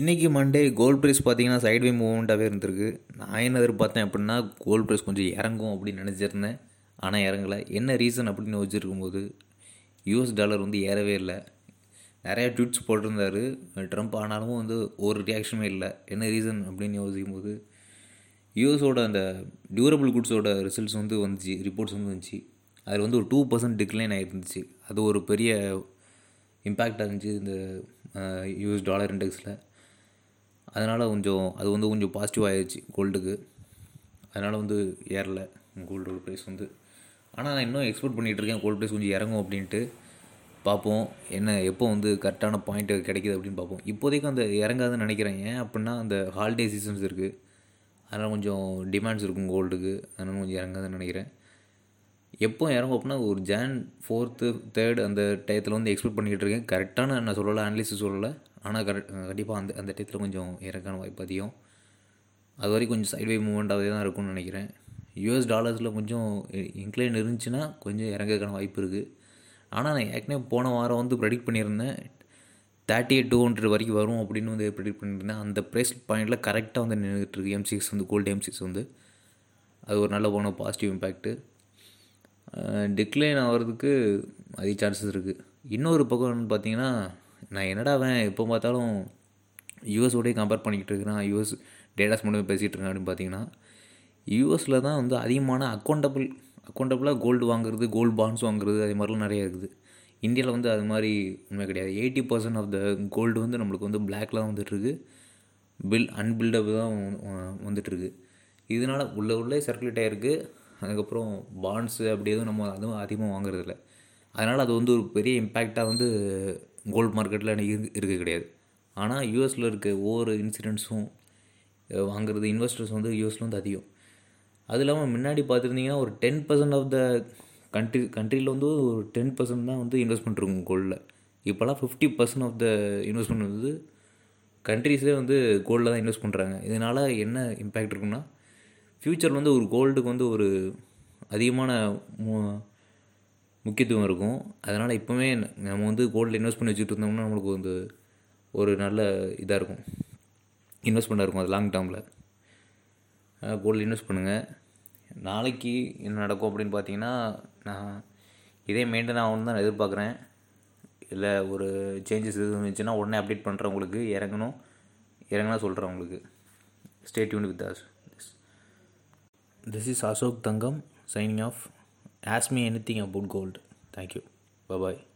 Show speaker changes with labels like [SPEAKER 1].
[SPEAKER 1] இன்றைக்கி Monday gold price பார்த்தீங்கன்னா sideway மூவ்மெண்ட்டாகவே இருந்திருக்கு. நான் என்ன எதிர்பார்த்தேன் அப்படின்னா கோல்ட் ப்ரைஸ் கொஞ்சம் இறங்கும் அப்படின்னு நினச்சிருந்தேன். ஆனால் இறங்கலை. என்ன ரீசன் அப்படின்னு வச்சுருக்கும்போது யூஎஸ் டாலர் வந்து ஏறவே இல்லை. நிறையா ட்வீட்ஸ் போட்டிருந்தாரு. ட்ரம்ப் ஆனாலும் வந்து ஒரு ரியாக்ஷனுமே இல்லை. என்ன ரீசன் அப்படின்னு யோசிக்கும் போது யூஎஸோட அந்த டியூரபிள் குட்ஸோட ரிசல்ட்ஸ் வந்து வந்துச்சு ரிப்போர்ட்ஸ் வந்து வந்துச்சு. அதில் வந்து ஒரு டூ பர்சன்ட் டிக்ளைன் ஆகிருந்துச்சு அது ஒரு பெரிய இம்பேக்டாக இருந்துச்சு இந்த யூஎஸ் டாலர் இண்டெக்ஸில் அதனால் கொஞ்சம் அது வந்து கொஞ்சம் பாசிட்டிவ் ஆயிடுச்சு கோல்டுக்கு அதனால் வந்து ஏறல. கோல்டோட ப்ரைஸ் வந்து. ஆனால் நான் இன்னும் எக்ஸ்போர்ட் பண்ணிகிட்டு இருக்கேன். கோல்டு ப்ரைஸ் கொஞ்சம் இறங்கும் அப்படின்ட்டு பார்ப்போம். என்ன எப்போ வந்து கரெக்டான பாயிண்ட் கிடைக்கிது அப்படின்னு பார்ப்போம். இப்போதைக்கு அந்த இறங்காதுன்னு நினைக்கிறேன். ஏன் அப்படின்னா அந்த ஹாலிடே சீசன்ஸ் இருக்குது அதனால் கொஞ்சம் டிமாண்ட்ஸ் இருக்கும் கோல்டுக்கு அதனால் கொஞ்சம் இறங்காதுன்னு நினைக்கிறேன். எப்போ இறங்கும் அப்படின்னா ஒரு ஜான் ஃபோர்த்து தேர்ட் அந்த டயத்தில் வந்து எக்ஸ்பெக்ட் பண்ணிக்கிட்டு இருக்கேன். கரெக்டான நான் சொல்லலை அனலிசிஸ் சொல்லலை. ஆனால் கரெக்ட் கண்டிப்பாக அந்த அந்த டயத்தில் கொஞ்சம் இறக்கான வாய்ப்பு அதிகம். அது வரைக்கும் கொஞ்சம் சைட்வே மூவ்மெண்ட்டாகவே தான் இருக்கும்னு நினைக்கிறேன். யூஎஸ் டாலர்ஸில் கொஞ்சம் இன்க்ளைன் இருந்துச்சுன்னா கொஞ்சம் இறங்கிறதுக்கான வாய்ப்பு இருக்குது ஆனால் நான் ஏற்கனவே போன வாரம் வந்து ப்ரெடிக்ட் பண்ணியிருந்தேன். தேர்ட்டி எயிட் டூ ஹண்ட்ரட் வரைக்கும் வரும் அப்படின்னு வந்து ப்ரெடிக்ட் பண்ணியிருந்தேன். அந்த ப்ரைஸ் பாயிண்டில் கரெக்டாக வந்து நின்றுட்டுருக்கு எம் சிக்ஸ் வந்து கோல்டு எம் சிக்ஸ் வந்து. அது ஒரு நல்ல போன பாசிட்டிவ் இம்பேக்ட்டு டிக்ளைன் ஆகிறதுக்கு அதிக சான்சஸ் இருக்குது இன்னொரு பக்கம் பார்த்தீங்கன்னா நான் என்னடா அவன் எப்போ பார்த்தாலும் யூஎஸோடய கம்பேர் பண்ணிக்கிட்டு இருக்கிறான் யூஎஸ் டேட்டாஸ் மட்டுமே பேசிகிட்டு இருக்கான் அப்படின்னு பார்த்தீங்கன்னா யூஎஸில் தான் வந்து அதிகமான அக்கௌண்டபிள் அக்கௌண்டபிளாக கோல்டு வாங்குறது கோல்டு பாண்ட்ஸ் வாங்குறது அதே மாதிரிலாம் நிறையா இருக்குது. இந்தியாவில் வந்து அது மாதிரி உண்மை கிடையாது. Eighty percent of the gold வந்து நம்மளுக்கு வந்து பிளாக்லாம் வந்துட்டுருக்கு பில் அன்பில்டப் தான் வந்துட்டுருக்கு இதனால் உள்ள உள்ளே சர்க்குலேட் ஆகிருக்கு அதுக்கப்புறம் பாண்ட்ஸு அப்படி எதுவும் நம்ம அதுவும் அதிகமாக வாங்குறதில்ல. அதனால் அது வந்து ஒரு பெரிய இம்பேக்டாக வந்து கோல்டு மார்க்கெட்டில் இருக்கு இருக்க கிடையாது. ஆனால் யூஎஸில் இருக்க ஒவ்வொரு இன்சூரன்ஸும் வாங்குறது இன்வெஸ்டர்ஸ் வந்து யூஎஸில் வந்து அதிகம். அது இல்லாமல் முன்னாடி பார்த்துருந்தீங்கன்னா ஒரு ten percent of the country கண்ட்ரியில் வந்து ஒரு டென் பர்சன்ட் தான் வந்து இன்வெஸ்ட்மெண்ட் இருக்கும் கோல்டில் இப்போலாம் fifty percent of the investment வந்து கண்ட்ரீஸே வந்து கோல்டில் தான் இன்வெஸ்ட் பண்ணுறாங்க இதனால் என்ன இம்பேக்ட் இருக்குன்னா ஃப்யூச்சர் வந்து ஒரு கோல்டுக்கு வந்து ஒரு அதிகமான முக்கியத்துவம் இருக்கும். அதனால் இப்போவே நம்ம வந்து கோல்டில் இன்வெஸ்ட் பண்ணி வச்சுட்டு இருந்தோம்னா நம்மளுக்கு வந்து ஒரு நல்ல இதாக இருக்கும். இன்வெஸ்ட்மெண்ட்டாக இருக்கும். அது லாங் டேர்மில் கோல்டில் இன்வெஸ்ட் பண்ணுங்கள் நாளைக்கு என்ன நடக்கும் அப்படின்னு பார்த்தீங்கன்னா நான் இதே மெயின்டைன் ஆகணும்னு தான் எதிர்பார்க்குறேன். இல்லை ஒரு சேஞ்சஸ் எதுவும் இருந்துச்சுன்னா உடனே அப்டேட் பண்ணுறேன் உங்களுக்கு இறங்கணும். இறங்கினா சொல்கிறேன் உங்களுக்கு. Stay tuned with us this is Ashok Thangam signing off Ask me anything about gold. Thank you. Bye bye.